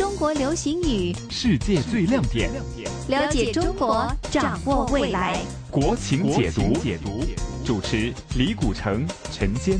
中国流行语，世界最亮点，了解中国，掌握未来。国情解读，解读主持李古城、陈坚。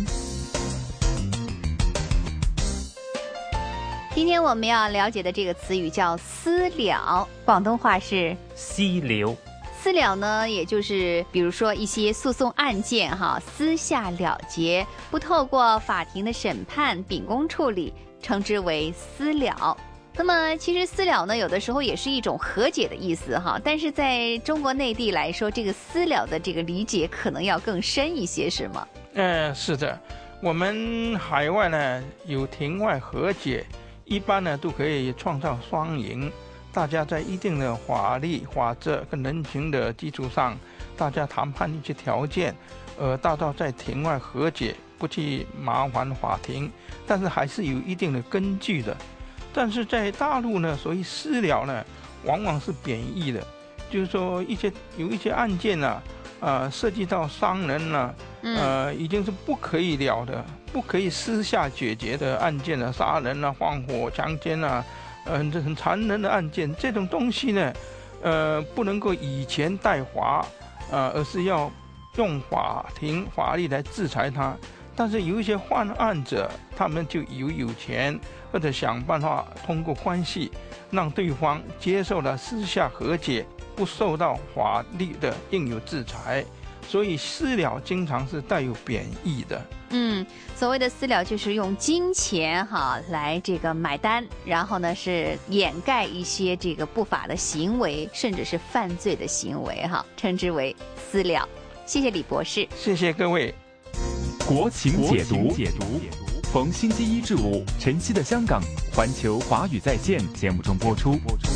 今天我们要了解的这个词语叫“私了”，广东话是私了。私了呢，也就是比如说一些诉讼案件哈，私下了结，不透过法庭的审判秉公处理，称之为私了。那么其实私了呢，有的时候也是一种和解的意思哈。但是在中国内地来说，这个私了的这个理解可能要更深一些，是吗？嗯，是的。我们海外呢有庭外和解，一般呢都可以创造双赢。大家在一定的法律法则跟人情的基础上，大家谈判一些条件，呃，达到在庭外和解，不去麻烦法庭，但是还是有一定的根据的。但是在大陆呢，所以私了呢，往往是贬义的，就是说一些有一些案件呢，呃，涉及到伤人呢，呃，已经是不可以了的，不可以私下解决的案件了，杀人啊、放火、强奸啊。嗯，这很残忍的案件，这种东西呢，呃，不能够以钱代罚，呃，而是要用法庭法律来制裁他。但是有一些犯案者，他们就有有钱，或者想办法通过关系，让对方接受了私下和解，不受到法律的应有制裁。所以私了经常是带有贬义的。嗯，所谓的私了就是用金钱哈来这个买单，然后呢是掩盖一些这个不法的行为，甚至是犯罪的行为哈，称之为私了。谢谢李博士，谢谢各位。国情解读，解读，逢星期一至五，晨曦的香港，环球华语在线节目中播出。播出